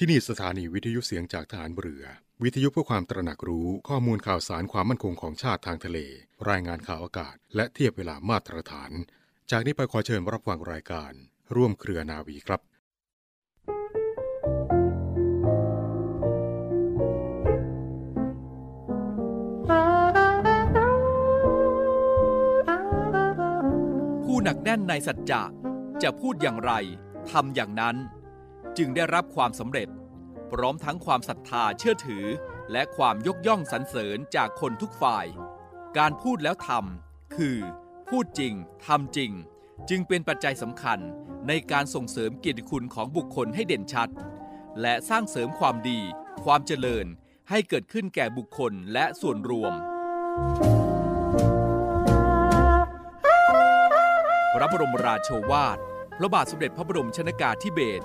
ที่นี่สถานีวิทยุเสียงจากฐานเรือ วิทยุเพื่อความตระหนักรู้ข้อมูลข่าวสารความมั่นคงของชาติทางทะเล รายงานข่าวอากาศ และเทียบเวลามาตรฐาน จากนี้ไปขอเชิญรับฟังรายการ ร่วมเครือนาวีครับผู้หนักแน่นในสัจจะจะพูดอย่างไรทำอย่างนั้น จึงได้รับความสำเร็จ พร้อมทั้งความศรัทธาเชื่อถือ และความยกย่องสรรเสริญจากคนทุกฝ่าย การพูดแล้วทำคือ พูดจริงทำจริง จึงเป็นปัจจัยสำคัญในการส่งเสริมเกียรติคุณของบุคคลให้เด่นชัด และสร้างเสริมความดี ความเจริญให้เกิดขึ้นแก่บุคคลและส่วนรวม พระบรมราโชวาท พระบาทสมเด็จพระบรมชนากาธิเบศร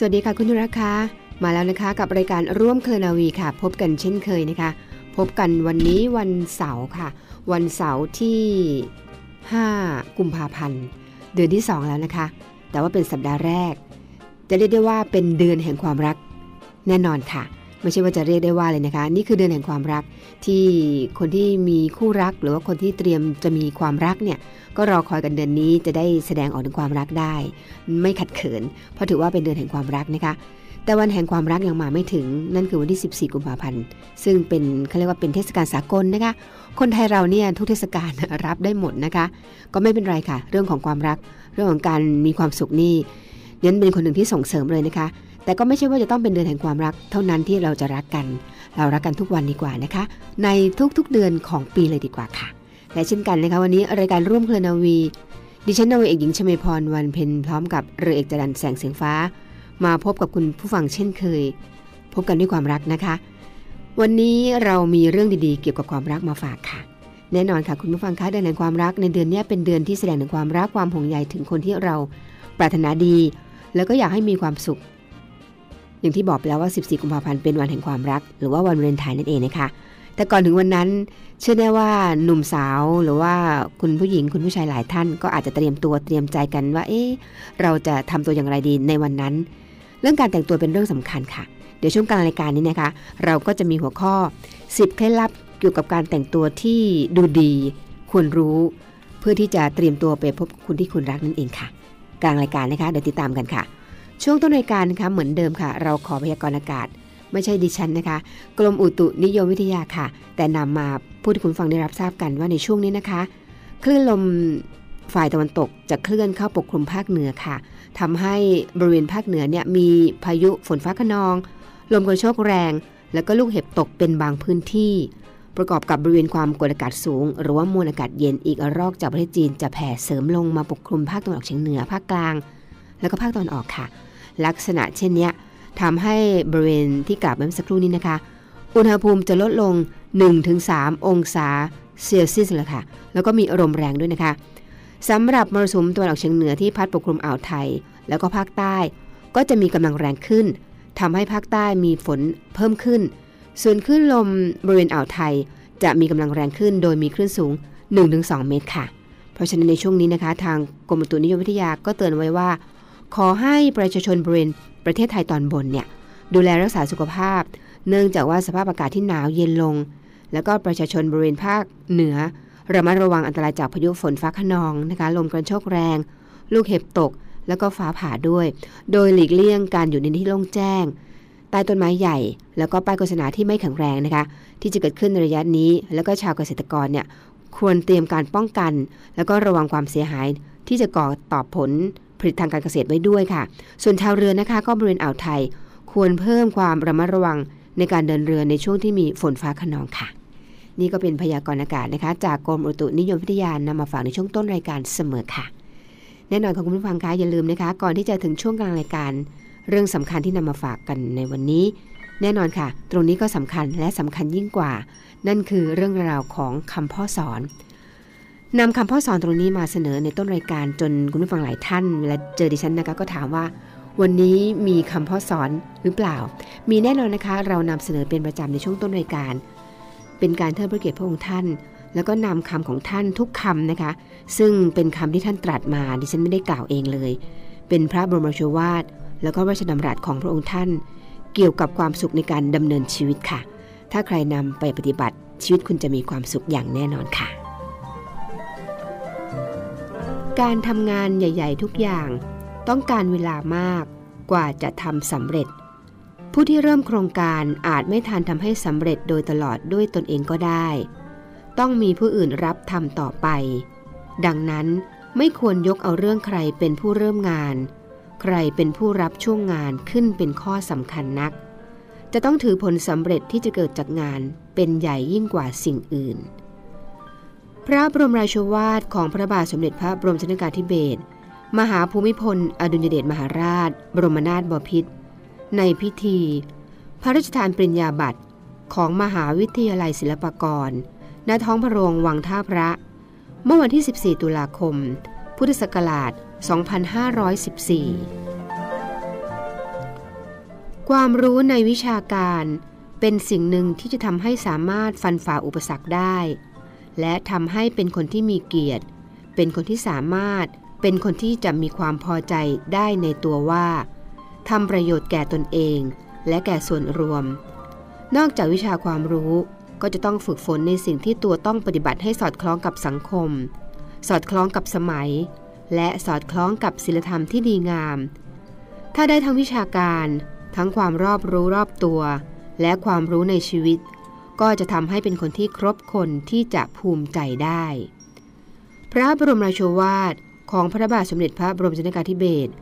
สวัสดีค่ะคุณธุระคะมาแล้วนะคะกับรายการร่วมเคลนาวีค่ะ พบกันเช่นเคยนะคะ พบกันวันนี้วันเสาร์ค่ะ วันเสาร์ที่ 5 กุมภาพันธ์ เดือนที่ 2 แล้วนะคะ แต่ว่าเป็นสัปดาห์แรก จะเรียกได้ว่าเป็นเดือนแห่งความรักแน่นอนค่ะ ไม่ใช่ว่าจะเรียกได้ว่าเลยนะคะ นี่คือเดือนแห่งความรักที่คนที่มีคู่รัก หรือว่าคนที่เตรียมจะมีความรักเนี่ยก็รอคอยกันเดือนนี้จะได้แสดงออกถึงความรักได้ ไม่ขัดเขิน เพราะถือว่าเป็นเดือนแห่งความรักนะคะแต่วันแห่งความรักยังมาไม่ถึงนั่นคือวันที่ 14 กุมภาพันธ์ ซึ่งเป็นเขาเรียกว่าเป็นเทศกาลสากลนะคะ คนไทยเราเนี่ยทุกเทศกาลรับได้หมดนะคะ ก็ไม่เป็นไรค่ะ เรื่องของความรัก เรื่องของการมีความสุขนี่ยันเป็นคนหนึ่งที่ส่งเสริมเลยนะคะ แต่ก็ไม่ใช่ว่าจะต้องเป็นเดือนแห่งความรัก เท่านั้นที่เราจะรักกัน เรารักกันทุกวันดีกว่านะคะ ในทุกๆเดือนของปีเลยดีกว่าค่ะ และเช่นกันนะคะวันนี้รายการร่วมเคลนาวี ดิฉันนาวาเอกหญิงชมพรวันเพ็ญพร้อมกับเรือเอกจรันแสงเสียงฟ้า มาพบกับคุณผู้ฟังเช่นเคย พบกันด้วยความรักนะคะ วันนี้เรามีเรื่องดีๆ เกี่ยวกับความรักมาฝากค่ะแน่นอนค่ะคุณผู้ฟังคะเดือนแห่งความรักในเดือนนี้เป็นเดือนที่แสดงถึงความรักความห่วงใยถึงคนที่เราปรารถนาดี แล้วก็อยากให้มีความสุข อย่างที่บอกไปแล้วว่า 14 กุมภาพันธ์เป็นวันแห่งความรัก หรือว่าวันวาเลนไทน์นั่นเองนะคะ แต่ก่อนถึงวันนั้น เชื่อแน่ว่าหนุ่มสาวหรือว่าคุณผู้หญิงคุณผู้ชายหลายท่าน ก็อาจจะเตรียมตัวเตรียมใจกันว่า เอ๊ะเราจะทำตัวอย่างไรดีในวันนั้น เรื่องการแต่งตัวเป็นเรื่องสำคัญค่ะ เดี๋ยวช่วงกลางรายการนี้นะคะ เราก็จะมีหัวข้อ 10เคล็ดลับเกี่ยวกับการแต่งตัวที่ดูดี ควรรู้ เพื่อที่จะเตรียมตัวไปพบคุณที่คุณรักนั่นเองค่ะ กลางรายการนะคะเดี๋ยวติดตามกันค่ะ ช่วงต้นรายการนะคะเหมือนเดิมค่ะ เราขอพยากรณ์อากาศ ไม่ใช่ดิฉันนะคะ กรมอุตุนิยมวิทยาค่ะ แต่นำมาพูดให้คุณฟังได้รับทราบกันว่าในช่วงนี้นะคะ คลื่นลมฝ่ายตะวันตกจะเคลื่อนเข้าปกคลุมภาคเหนือค่ะทำให้บริเวณภาคเหนือเนี่ยมีพายุฝนฟ้าขนอง ลมกระโชกแรง แล้วก็ลูกเห็บตกเป็นบางพื้นที่ ประกอบกับบริเวณความกดอากาศสูง หรือว่ามวลอากาศเย็นอีกรอกจากประเทศจีนจะแผ่เสริมลงมาปกคลุมภาคตะวันออกเฉียงเหนือภาคกลาง แล้วก็ภาคตะวันออกค่ะ ลักษณะเช่นนี้ทำให้บริเวณที่กล่าวไปเมื่อสักครู่นี้นะคะ อุณหภูมิจะลดลง 1-3 องศาเซลเซียสเลยค่ะ แล้วก็มีลมแรงด้วยนะคะสำหรับมรสุมตะวันออกเฉียงเหนือที่พัดปกคลุมอ่าวไทย แล้วก็ภาคใต้ ก็จะมีกำลังแรงขึ้นทำให้ภาคใต้มีฝนเพิ่มขึ้น ส่วนคลื่นลมบริเวณอ่าวไทย จะมีกำลังแรงขึ้น โดยมีคลื่นสูง 1-2 เมตรค่ะ เพราะฉะนั้นในช่วงนี้นะคะ ทางกรมอุตุนิยมวิทยาก็เตือนไว้ว่า ขอให้ประชาชนบริเวณประเทศไทยตอนบนเนี่ยดูแลรักษาสุขภาพ เนื่องจากว่าสภาพอากาศที่หนาวเย็นลง แล้วก็ประชาชนบริเวณภาคเหนือระมัดระวังอันตรายจากพายุฝนฟ้าขนองนะคะลมกระโชกแรง ลูกเห็บตก แล้วก็ฟ้าผ่าด้วย โดยหลีกเลี่ยงการอยู่ในที่โล่งแจ้งใต้ต้นไม้ใหญ่ แล้วก็ป้ายโฆษณาที่ไม่แข็งแรงนะคะ ที่จะเกิดขึ้นในระยะนี้ แล้วก็ชาวเกษตรกรเนี่ยควรเตรียมการป้องกัน แล้วก็ระวังความเสียหายที่จะก่อตอบผล ผลิตทางการเกษตรไว้ด้วยค่ะ ส่วนชาวเรือนะคะก็บริเวณอ่าวไทย ควรเพิ่มความระมัดระวังในการเดินเรือในช่วงที่มีฝนฟ้าขนองค่ะ นี่ก็เป็นพยากรณ์อากาศนะคะ จากกรมอุตุนิยมวิทยานำมาฝากในช่วงต้นรายการเสมอค่ะ แน่นอนค่ะคุณผู้ฟังคะอย่าลืมนะคะ ก่อนที่จะถึงช่วงกลางรายการ เรื่องสำคัญที่นำมาฝากกันในวันนี้ แน่นอนค่ะ ตรงนี้ก็สำคัญและสำคัญยิ่งกว่า นั่นคือเรื่องราวของคำพ่อสอน นำคำพ่อสอนตรงนี้มาเสนอในต้นรายการจนคุณผู้ฟังหลายท่านเวลาเจอดิฉันนะคะก็ถามว่า วันนี้มีคำพ่อสอนหรือเปล่า มีแน่นอนนะคะ เรานำเสนอเป็นประจำในช่วงต้นรายการ เป็นการเทิดพระเกียรติพระองค์ท่าน แล้วก็นำคำของท่านทุกคำนะคะ ซึ่งเป็นคำที่ท่านตรัสมา ดิฉันไม่ได้กล่าวเองเลย เป็นพระบรมราชวาท แล้วก็พระราชดำรัสของพระองค์ท่าน เกี่ยวกับความสุขในการดำเนินชีวิตค่ะ ถ้าใครนำไปปฏิบัติชีวิตคุณจะมีความสุขอย่างแน่นอนค่ะ การทำงานใหญ่ ๆ ทุกอย่าง ต้องการเวลามากกว่าจะทำสำเร็จ ผู้ที่เริ่มโครงการอาจไม่ทันทำให้สำเร็จโดยตลอดด้วยตนเองก็ได้ ต้องมีผู้อื่นรับทำต่อไป ดังนั้นไม่ควรยกเอาเรื่องใครเป็นผู้เริ่มงาน ใครเป็นผู้รับช่วงงานขึ้นเป็นข้อสำคัญนัก จะต้องถือผลสำเร็จที่จะเกิดจากงานเป็นใหญ่ยิ่งกว่าสิ่งอื่น พระบรมราชวาทของพระบาทสมเด็จพระบรมชนกาธิเบศรมหาภูมิพล อดุลยเดชมหาราช บรมนาถบพิตรในพิธี พระราชทานปริญญาบัตรของมหาวิทยาลัยศิลปากร ณ ท้องพระโรงวังท่าพระ เมื่อวันที่ 14 ตุลาคม พุทธศักราช 2514 ความรู้ในวิชาการเป็นสิ่งหนึ่งที่จะทำให้สามารถฟันฝ่าอุปสรรคได้ และทำให้เป็นคนที่มีเกียรติ เป็นคนที่สามารถ เป็นคนที่จะมีความพอใจได้ในตัวว่าทำประโยชน์แก่ตนเอง และแก่ส่วนรวม นอกจากวิชาความรู้ก็จะต้องฝึกฝนในสิ่งที่ตัวต้องปฏิบัติให้สอดคล้องกับสังคม สอดคล้องกับสมัย และสอดคล้องกับศีลธรรมที่ดีงาม ถ้าได้ทั้งวิชาการ ทั้งความรอบรู้รอบตัว และความรู้ในชีวิต ก็จะทำให้เป็นคนที่ครบคนที่จะภูมิใจได้ พระบรมราโชวาทของพระบาทสมเด็จพระบรมชนกาธิเบศร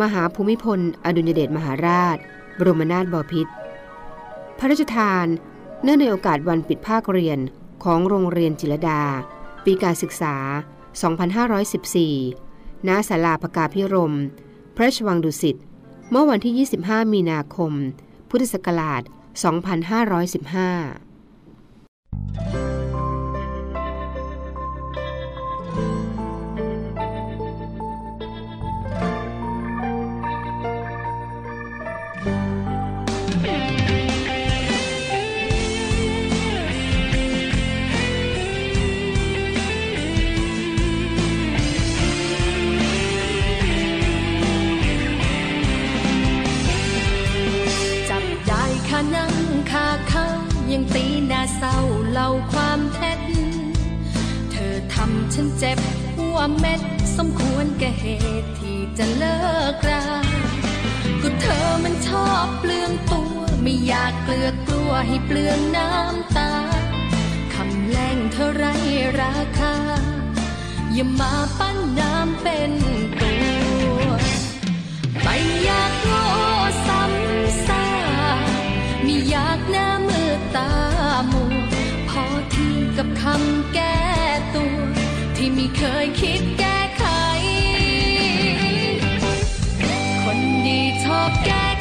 มหาภูมิพล อดุลยเดชมหาราช บรมนาถบพิตรพระราชทาน เนื่องในโอกาสวันปิดภาคเรียนของโรงเรียนจิรดา ปีการศึกษา 2514 ณ ศาลาพกาพิรม พระชวังดุสิต เมื่อวันที่ 25 มีนาคม พุทธศักราช 2515 จั เจ็บหัวเม็ด สมควรแก่เหตุที่จะเลิกราก็เธอมันชอบเปลืองตัว ไม่อยากเกลือกกลัวให้เปลืองน้ำตา คำแรงเธอไรราคา อย่ามาปั้นน้ำเป็นตัวไม่อยากโง่ซ้ำซากไม่อยากหน้ามือตามัวพอที่กับคำแก้ ที่ไม่เคยคิดแก้ไข คนดีชอบแก้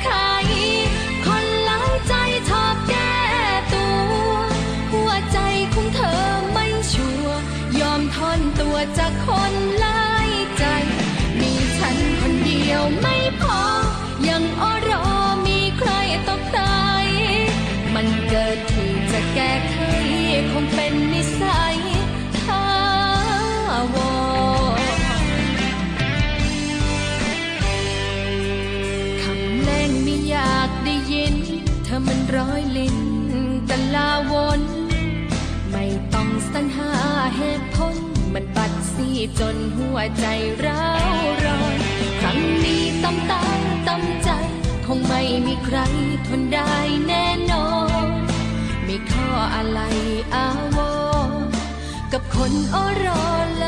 จนหัวใจร้าวร้อน ครั้งนี้ตำตาตำใจ คงไม่มีใครทนได้แน่นอน ไม่ข้ออะไรอาวรกับคนอ้อรอล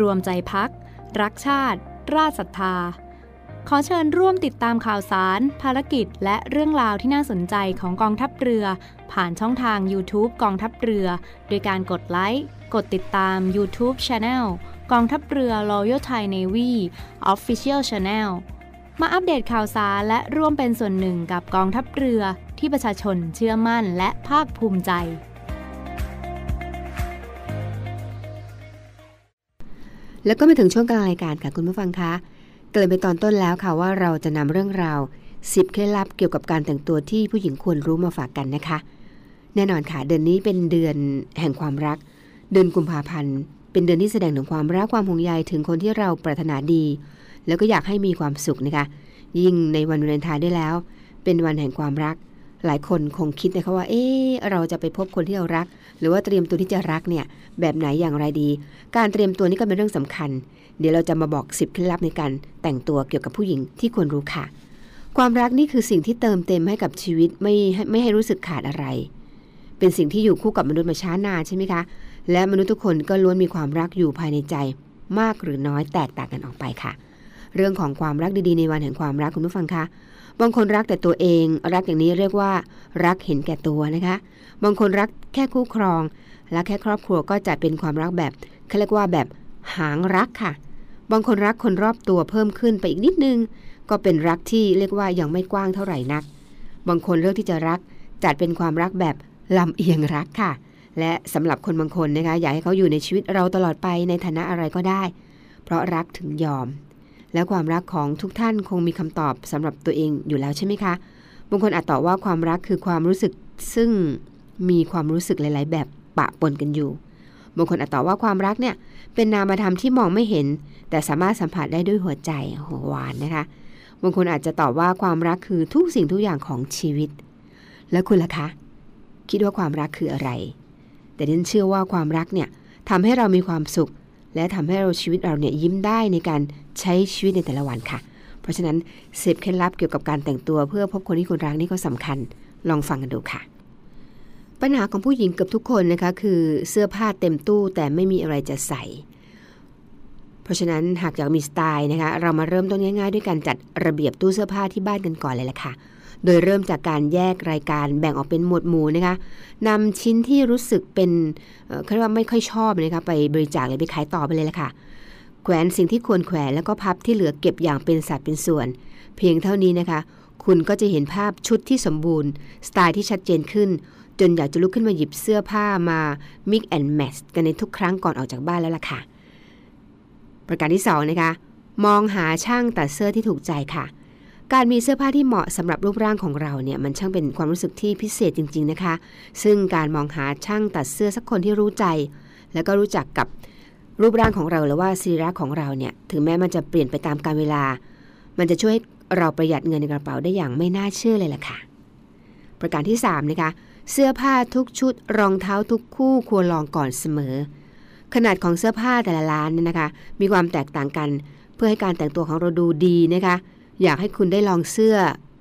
รวมใจพัก รักชาติ ราชศรัทธา ขอเชิญร่วมติดตามข่าวสาร ภารกิจ และเรื่องราวที่น่าสนใจของกองทัพเรือ ผ่านช่องทาง YouTube กองทัพเรือ โดยการกดไลค์ กดติดตาม YouTube Channel กองทัพเรือ Royal Thai Navy Official Channel มาอัปเดตข่าวสารและร่วมเป็นส่วนหนึ่งกับกองทัพเรือที่ประชาชนเชื่อมั่นและภาคภูมิใจ แล้วก็มาถึงช่วงกลางรายการค่ะคุณผู้ฟังคะเกริ่นไปตอนต้นแล้วค่ะว่าเราจะนำเรื่องราว10เคล็ดลับเกี่ยวกับการแต่งตัวที่ผู้หญิงควรรู้มาฝากกันนะคะ แน่นอนค่ะเดือนนี้เป็นเดือนแห่งความรัก เดือนกุมภาพันธ์เป็นเดือนที่แสดงถึงความรักความห่วงใยถึงคนที่เราปรารถนาดี แล้วก็อยากให้มีความสุขนะคะ ยิ่งในวันวาเลนไทน์ด้แล้ว เป็นวันแห่งความรัก หลายคนคงคิดนะคะว่า เอ๊เราจะไปพบคนที่เรารัก หรือว่าเตรียมตัวที่จะรักเนี่ย แบบไหนอย่างไรดี การเตรียมตัวนี่ก็เป็นเรื่องสำคัญ เดี๋ยวเราจะมาบอก10เคล็ดลับในการแต่งตัวเกี่ยวกับผู้หญิงที่ควรรู้ค่ะ ความรักนี่คือสิ่งที่เติมเต็มให้กับชีวิตไม่ให้ไม่ให้รู้สึกขาดอะไร เป็นสิ่งที่อยู่คู่กับมนุษย์มาช้านานใช่ไหมคะ และมนุษย์ทุกคนก็ล้วนมีความรักอยู่ภายในใจ มากหรือน้อยแตกต่างกันออกไปค่ะ เรื่องของความรักดีๆในวันแห่งความรักคุณผู้ฟังคะ บางคนรักแต่ตัวเอง รักอย่างนี้เรียกว่า รักเห็นแก่ตัวนะคะ บางคนรักแค่คู่ครองและแค่ครอบครัวก็จะเป็นความรักแบบเขาเรียกว่าแบบหางรักค่ะ บางคนรักคนรอบตัวเพิ่มขึ้นไปอีกนิดนึง ก็เป็นรักที่เรียกว่ายังไม่กว้างเท่าไหร่นัก บางคนเลือกที่จะรัก จัดเป็นความรักแบบลำเอียงรักค่ะ และสำหรับคนบางคนนะคะอยากให้เขาอยู่ในชีวิตเราตลอดไปในฐานะอะไรก็ได้ เพราะรักถึงยอม และความรักของทุกท่านคงมีคำตอบสำหรับตัวเองอยู่แล้วใช่ไหมคะ บางคนอาจตอบว่าความรักคือความรู้สึกซึ่งมีความรู้สึกหลาย ๆ แบบปะปนกันอยู่ บางคนอาจตอบว่าความรักเนี่ยเป็นนามธรรมที่มองไม่เห็น แต่สามารถสัมผัสได้ด้วยหัวใจโหหวานนะคะ บางคนอาจจะตอบว่าความรักคือทุกสิ่งทุกอย่างของชีวิต แล้วคุณล่ะคะ คิดว่าความรักคืออะไร แต่ดิฉันเชื่อว่าความรักเนี่ยทำให้เรามีความสุข และทำให้เราชีวิตเราเนี่ยยิ้มได้ในการใช้ชีวิตในแต่ละวันค่ะ เพราะฉะนั้นเสพเคล็ดลับเกี่ยวกับการแต่งตัวเพื่อพบคนที่คุณรักนี่ก็สำคัญ ลองฟังกันดูค่ะ ปัญหาของผู้หญิงเกือบทุกคนนะคะคือเสื้อผ้าเต็มตู้แต่ไม่มีอะไรจะใส่ เพราะฉะนั้นหากอยากมีสไตล์นะคะ เรามาเริ่มต้นง่าย ๆ ด้วยการจัดระเบียบตู้เสื้อผ้าที่บ้านกันก่อนเลยแหละค่ะ โดยเริ่มจากการแยกรายการแบ่งออกเป็นหมวดหมู่นะคะนำชิ้นที่รู้สึกเป็นเขาเรียกว่าไม่ค่อยชอบนะคะไปบริจาคเลยไปขายต่อไปเลยล่ะค่ะ แขวนสิ่งที่ควรแขวนแล้วก็พับที่เหลือเก็บอย่างเป็นสัดเป็นส่วน เพียงเท่านี้นะคะ คุณก็จะเห็นภาพชุดที่สมบูรณ์ สไตล์ที่ชัดเจนขึ้นจนอยากจะลุกขึ้นมาหยิบเสื้อผ้ามา mix and match กันในทุกครั้งก่อนออกจากบ้านแล้วล่ะค่ะ ประการที่สองนะคะมองหาช่างตัดเสื้อที่ถูกใจค่ะ การมีเสื้อผ้าที่เหมาะสำหรับรูปร่างของเราเนี่ยมันช่างเป็นความรู้สึกที่พิเศษจริง ๆนะคะ ซึ่งการมองหาช่างตัดเสื้อสักคนที่รู้ใจ แล้วก็รู้จักกับรูปร่างของเราหรือว่าสรีระของเราเนี่ยถึงแม้มันจะเปลี่ยนไปตามกาลเวลา มันจะช่วยเราประหยัดเงินในกระเป๋าได้อย่างไม่น่าเชื่อเลยล่ะค่ะ ประการที่3นะคะเสื้อผ้าทุกชุดรองเท้าทุกคู่ควรลองก่อนเสมอ ขนาดของเสื้อผ้าแต่ละร้านเนี่ยนะคะ มีความแตกต่างกัน เพื่อให้การแต่งตัวของเราดูดีนะคะ อยากให้คุณได้ลองเสื้อ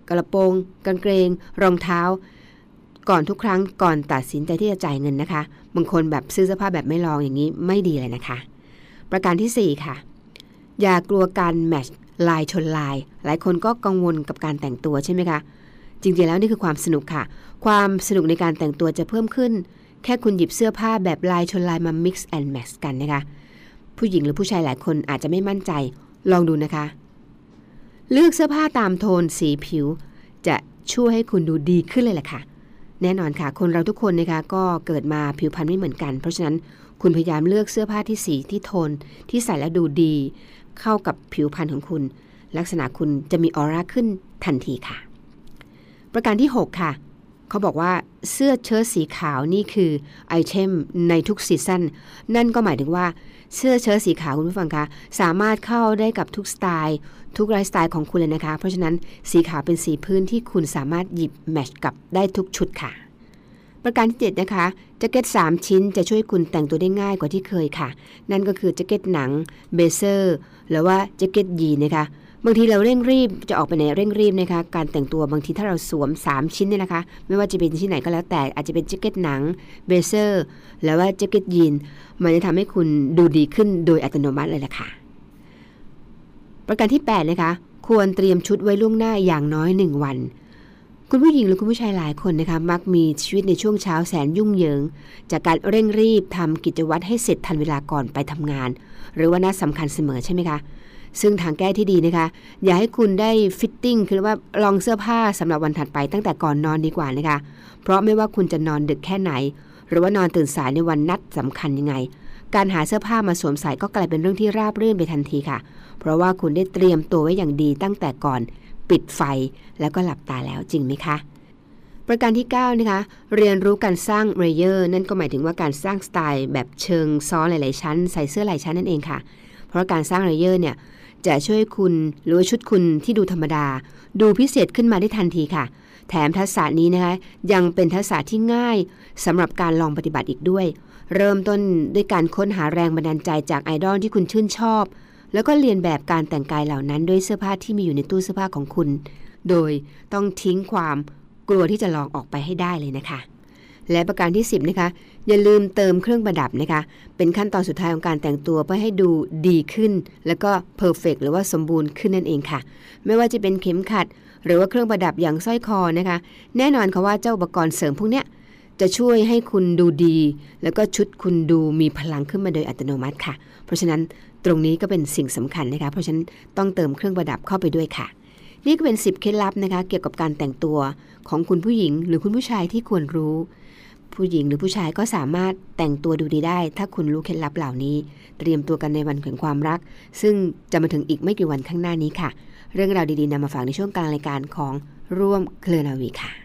กระโปรงกางเกง รองเท้า ก่อนทุกครั้งก่อนตัดสินใจที่จะจ่ายเงินนะคะ บางคนแบบซื้อเสื้อผ้าแบบไม่ลองอย่างนี้ไม่ดีเลยนะคะ ประการที่ 4 ค่ะ อย่ากลัวการแมทช์ลายชนลาย หลายคนก็กังวลกับการแต่งตัวใช่ไหมคะจริงๆแล้วนี่คือความสนุกค่ะ ความสนุกในการแต่งตัวจะเพิ่มขึ้น แค่คุณหยิบเสื้อผ้าแบบลายชนลายมา mix and match กันนะคะ ผู้หญิงหรือผู้ชายหลายคนอาจจะไม่มั่นใจ ลองดูนะคะ เลือกเสื้อผ้าตามโทนสีผิว จะช่วยให้คุณดูดีขึ้นเลยแหละค่ะ แน่นอนค่ะ คนเราทุกคนนะคะก็เกิดมาผิวพรรณไม่เหมือนกัน เพราะฉะนั้นคุณพยายามเลือกเสื้อผ้าที่สีที่โทน ที่ใส่แล้วดูดี เข้ากับผิวพรรณของคุณ ลักษณะคุณจะมีออร่าขึ้นทันทีค่ะ ประการที่ 6 ค่ะ เขาบอกว่าเสื้อเชิ้ตสีขาวนี่คือ item ในทุก seasonนั่นก็หมายถึงว่าเสื้อเชิ้ตสีขาวคุณผู้ฟังคะสามารถเข้าได้กับทุกสไตล์ ทุกไลฟ์สไตล์ของคุณเลยนะคะ เพราะฉะนั้นสีขาวเป็นสีพื้นที่คุณสามารถหยิบ match กับได้ทุกชุดค่ะ ประการที่7นะคะแจ็คเก็ต 3 ชิ้นจะช่วยคุณแต่งตัวได้ง่ายกว่าที่เคยค่ะ นั่นก็คือแจ็คเก็ตหนัง blazer หรือว่าแจ็คเก็ตยีนส์นะคะ บางทีเราเร่งรีบจะออกไปไหนเร่งรีบนะคะ การแต่งตัวบางทีถ้าเราสวม 3 ชิ้นเนี่ยนะคะ ไม่ว่าจะเป็นที่ไหนก็แล้วแต่อาจจะเป็นแจ็คเก็ตหนังblazer หรือว่าแจ็คเก็ตยีนส์มันจะทำให้คุณดูดีขึ้นโดยอัตโนมัติเลยล่ะค่ะ ประการที่8นะคะควรเตรียมชุดไว้ล่วงหน้าอย่างน้อย 1 วัน คุณผู้หญิงหรือคุณผู้ชายหลายคนนะคะมักมีชีวิตในช่วงเช้าแสนยุ่งเหยิง จากการเร่งรีบทำกิจวัตรให้เสร็จทันเวลาก่อนไปทำงาน หรือว่านัดสำคัญเสมอใช่ไหมคะ ซึ่งทางแก้ที่ดีนะคะ อย่าให้คุณได้ fitting คือว่าลองเสื้อผ้าสำหรับวันถัดไปตั้งแต่ก่อนนอนดีกว่านะคะ เพราะไม่ว่าคุณจะนอนดึกแค่ไหน หรือว่านอนตื่นสายในวันนัดสำคัญยังไง การหาเสื้อผ้ามาสวมใส่ก็กลายเป็นเรื่องที่ราบรื่นไปทันทีค่ะ เพราะว่าคุณได้เตรียมตัวไว้อย่างดีตั้งแต่ก่อน ปิดไฟแล้วก็หลับตาแล้วจริงไหมคะประการที่ 9 นะคะ เรียนรู้การสร้าง layer นั่นก็หมายถึงว่าการสร้างสไตล์แบบเชิงซ้อนหลาย ๆ ชั้น ใส่เสื้อหลายชั้นนั่นเองค่ะ เพราะการสร้าง layer เนี่ย จะช่วยคุณหรือชุดคุณที่ดูธรรมดา ดูพิเศษขึ้นมาได้ทันทีค่ะ แถมทักษะนี้นะคะยังเป็นทักษะที่ง่ายสำหรับการลองปฏิบัติอีกด้วย เริ่มต้นด้วยการค้นหาแรงบันดาลใจจากไอดอลที่คุณชื่นชอบ แล้วก็เรียนแบบการแต่งกายเหล่านั้นด้วยเสื้อผ้าที่มีอยู่ในตู้เสื้อผ้าของคุณ โดยต้องทิ้งความกลัวที่จะลองออกไปให้ได้เลยนะคะ และประการที่ 10 นะคะ อย่าลืมเติมเครื่องประดับนะคะ เป็นขั้นตอนสุดท้ายของการแต่งตัวเพื่อให้ดูดีขึ้น แล้วก็เพอร์เฟกหรือว่าสมบูรณ์ขึ้นนั่นเองค่ะ ไม่ว่าจะเป็นเข็มขัด หรือว่าเครื่องประดับอย่างสร้อยคอนะคะ แน่นอนค่ะว่าเจ้าอุปกรณ์เสริมพวกเนี้ยจะช่วยให้คุณดูดี แล้วก็ชุดคุณดูมีพลังขึ้นมาโดยอัตโนมัติค่ะ เพราะฉะนั้นตรงนี้ก็เป็นสิ่งสำคัญนะคะ เพราะฉะนั้นต้องเติมเครื่องประดับเข้าไปด้วยค่ะ นี่ก็เป็น 10 เคล็ดลับนะคะ เกี่ยวกับการแต่งตัวของคุณผู้หญิง หรือคุณผู้ชายที่ควรรู้ ผู้หญิงหรือผู้ชายก็สามารถแต่งตัวดูดีได้ ถ้าคุณรู้เคล็ดลับเหล่านี้ เตรียมตัวกันในวันแห่งความรัก ซึ่งจะมาถึงอีกไม่กี่วันข้างหน้านี้ค่ะ เรื่องราวดีๆนำมาฝากในช่วงกลางรายการของร่วมเคลนาวีค่ะ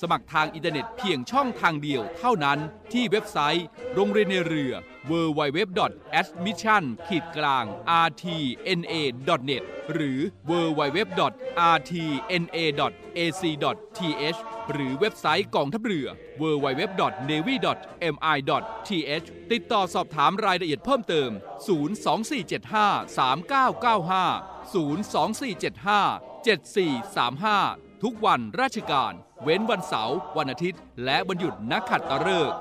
สมัครทางอินเทอร์เน็ตเพียงช่องทางเดียวเท่านั้นที่เว็บไซต์ โรงเรียนในเรือ www.admission-rtna.net หรือ www.rtna.ac.th หรือเว็บไซต์กองทัพเรือ www.navy.mi.th ติดต่อสอบถามรายละเอียดเพิ่มเติม 024753995 024757435 ทุกวันราชการ เว้นวันเสาร์วันอาทิตย์ และวันหยุดนักขัตฤกษ์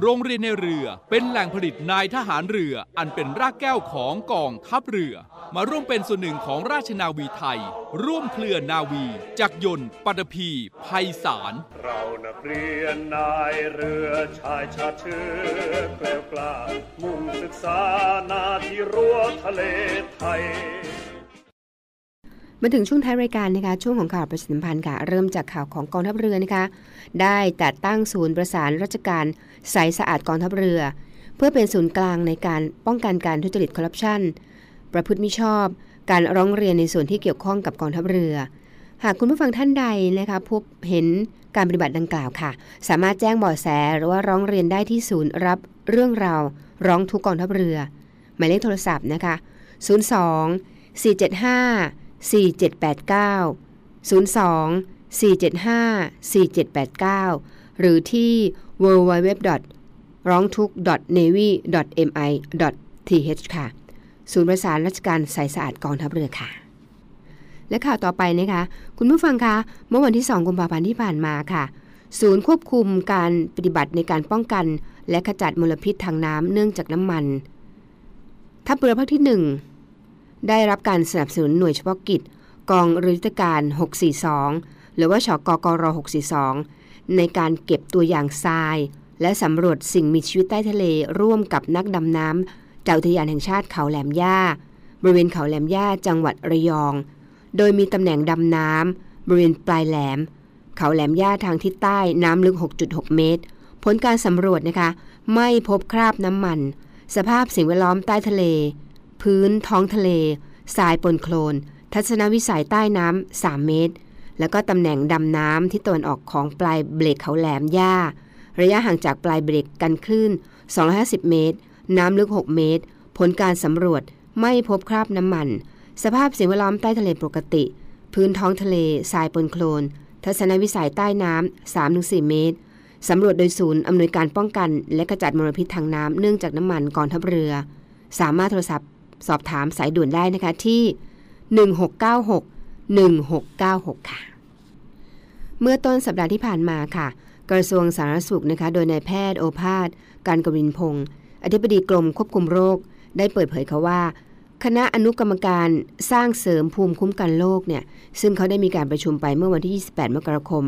โรงเรียนในเรือเป็นแหล่งผลิตนายทหารเรืออันเป็นรากแก้วของกองทัพเรือ มาร่วมเป็นส่วนหนึ่งของราชนาวีไทย ร่วมเคลือนนาวี จักรยนต์ปัตภีภัยสาร เรานักเรียนนายเรือชายชาติเชื้อแกล้วกล้ามุ่งศึกษานาที่รั้วทะเลไทย มาถึงช่วงท้ายรายการนะคะช่วงของข่าวประชาสัมพันธ์ค่ะเริ่มจากข่าวของกองทัพเรือนะคะได้จัดตั้งศูนย์ประสานราชการใสสะอาดกองทัพเรือ เพื่อเป็นศูนย์กลางในการป้องกันการทุจริตคอร์รัปชันประพฤติมิชอบ การร้องเรียนในส่วนที่เกี่ยวข้องกับกองทัพเรือ หากคุณผู้ฟังท่านใดนะคะพบเห็นการปฏิบัติดังกล่าวค่ะ สามารถแจ้งเบาะแสหรือว่าร้องเรียนได้ที่ศูนย์รับเรื่องราวร้องทุกกองทัพเรือ หมายเลขโทรศัพท์นะคะ 02 475 4789 02 475 4789 หรือที่ www. ร้องทุก navy mi th ค่ะ ศูนย์ประสานราชการใสสะอาดกองทัพเรือค่ะ และข่าวต่อไปนะคะ คุณผู้ฟังคะ เมื่อวันที่ 2 กุมภาพันธ์ที่ผ่านมาค่ะ ศูนย์ควบคุมการปฏิบัติในการป้องกัน และขจัดมลพิษทางน้ำเนื่องจากน้ำมัน ทัพเรือภาคที่ 1 ได้รับการสนับสนุนหน่วยเฉพาะกิจ กองรุทธการ 642 หรือว่าชกกร 642 ในการเก็บตัวอย่างทราย และสำรวจสิ่งมีชีวิตใต้ทะเลร่วมกับนักดำน้ำจากอุทยานแห่งชาติเขาแหลมย่า บริเวณเขาแหลมย่าจังหวัดระยอง โดยมีตำแหน่งดำน้ำบริเวณปลายแหลม เขาแหลมย่าทางทิศใต้น้ำลึก 6.6 เมตร ผลการสำรวจนะคะ ไม่พบคราบน้ำมัน สภาพสิ่งแวดล้อมใต้ทะเล พื้นท้องทะเลทรายปนโคลน ทัศนวิสัยใต้น้ำ3เมตร แล้วก็ตำแหน่งดำน้ำที่ตะวันออกของปลายเบรกเขาแหลมย่า ระยะห่างจากปลายเบรกกันคลื่น 250 เมตร น้ำลึก 6 เมตร ผลการสำรวจไม่พบคราบน้ำมัน สภาพสิ่งแวดล้อมใต้ทะเลปกติ พื้นท้องทะเลทรายปนโคลน ทัศนวิสัยใต้น้ำ3-4 เมตรสำรวจโดยศูนย์อำนวยการป้องกัน และกระจัดมลพิษทางน้ำเนื่องจากน้ำมันกองทัพเรือ สามารถโทรศัพท์ สอบถามสายด่วนได้นะคะที่ 1696 1696 ค่ะ เมื่อต้นสัปดาห์ที่ผ่านมาค่ะ กระทรวงสาธารณสุขนะคะ โดยนายแพทย์โอภาส การกวินพงศ์อธิบดีกรมควบคุมโรค ได้เปิดเผยเขาว่า คณะอนุกรรมการสร้างเสริมภูมิคุ้มกันโรคเนี่ย ซึ่งเขาได้มีการประชุมไปเมื่อวันที่ 28 มกราคม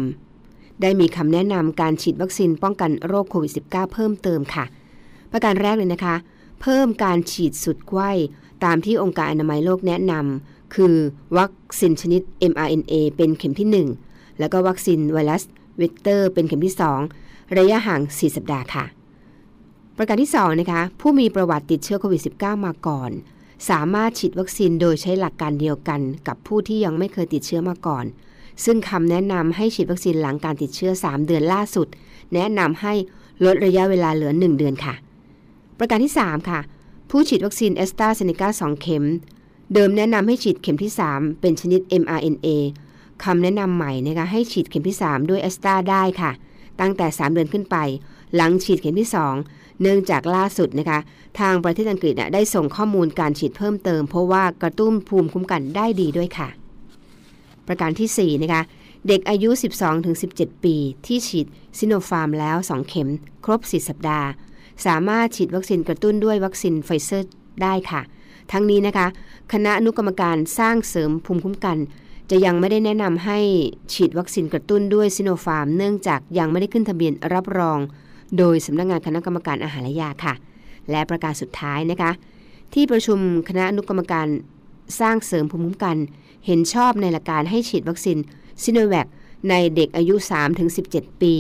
ได้มีคำแนะนำการฉีดวัคซีนป้องกันโรคโควิด -19 เพิ่มเติมค่ะ ประการแรกเลยนะคะเพิ่มการฉีดสูตรไขว้ ตามที่องค์การอนามัยโลกแนะนำคือวัคซีนชนิด mRNA เป็นเข็มที่ 1 แล้วก็วัคซีนไวรัสเวกเตอร์เป็นเข็มที่ 2 ระยะห่าง 4 สัปดาห์ค่ะ ประการที่2นะคะผู้มีประวัติติดเชื้อโควิด -19 มาก่อน สามารถฉีดวัคซีนโดยใช้หลักการเดียวกัน กับผู้ที่ยังไม่เคยติดเชื้อมาก่อน ซึ่งคำแนะนำให้ฉีดวัคซีนหลังการติดเชื้อ 3 เดือนล่าสุด แนะนำให้ลดระยะเวลาเหลือ 1 เดือนค่ะ ประการที่ 3 ค่ะ ผู้ฉีดวัคซีนแอสตราเซเนกา2 เข็ม เดิมแนะนำให้ฉีดเข็มที่ 3 เป็นชนิด mRNA คำแนะนำใหม่นะคะให้ฉีดเข็มที่ 3 ด้วยแอสตราได้ค่ะ ตั้งแต่ 3 เดือนขึ้นไป หลังฉีดเข็มที่ 2 เนื่องจากล่าสุดนะคะ ทางประเทศอังกฤษได้ส่งข้อมูลการฉีดเพิ่มเติม เพราะว่ากระตุ้นภูมิคุ้มกันได้ดีด้วยค่ะ ประการที่ 4 นะคะเด็กอายุ 12-17 ปี ที่ฉีดซิโนฟาร์มแล้ว 2 เข็ม ครบ 4 สัปดาห์ สามารถฉีดวัคซีนกระตุ้นด้วยวัคซีนไฟเซอร์ได้ค่ะ ทั้งนี้นะคะ คณะอนุกรรมการสร้างเสริมภูมิคุ้มกัน จะยังไม่ได้แนะนำให้ฉีดวัคซีนกระตุ้นด้วยซิโนฟาร์ม เนื่องจากยังไม่ได้ขึ้นทะเบียนรับรอง โดยสำนักงานคณะกรรมการอาหารและยาค่ะ และประการสุดท้ายนะคะ ที่ประชุมคณะอนุกรรมการสร้างเสริมภูมิคุ้มกัน เห็นชอบในหลักการให้ฉีดวัคซีนซิโนแวคในเด็กอายุ 3-17 ปี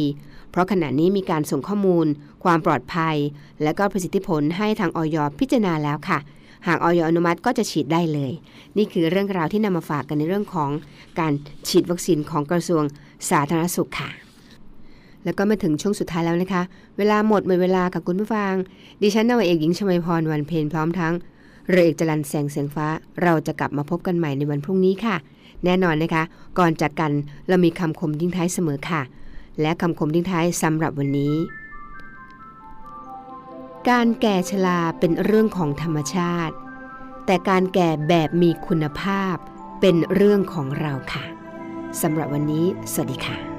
เพราะขณะนี้มีการส่งข้อมูล ความปลอดภัย และก็ประสิทธิผลให้ทางออยพิจารณาแล้วค่ะ หากออยอนุมัติก็จะฉีดได้เลย นี่คือเรื่องราวที่นำมาฝากกันในเรื่องของการฉีดวัคซีนของกระทรวงสาธารณสุขค่ะแล้วก็มาถึงช่วงสุดท้ายแล้วนะคะ เวลาหมดหมดเวลากับคุณผู้ฟัง ดิฉันนาวเอกหญิงชมาพรวันเพลนพร้อมทั้ง เรือเอกจรันแสงเสียงฟ้า เราจะกลับมาพบกันใหม่ในวันพรุ่งนี้ค่ะ แน่นอนนะคะ ก่อนจากกันเรามีคำคมทิ้งท้ายเสมอค่ะ และคำคมทิ้งท้ายสำหรับวันนี้ การแก่ชราเป็นเรื่องของธรรมชาติ แต่การแก่แบบมีคุณภาพเป็นเรื่องของเราค่ะสำหรับวันนี้ สวัสดีค่ะ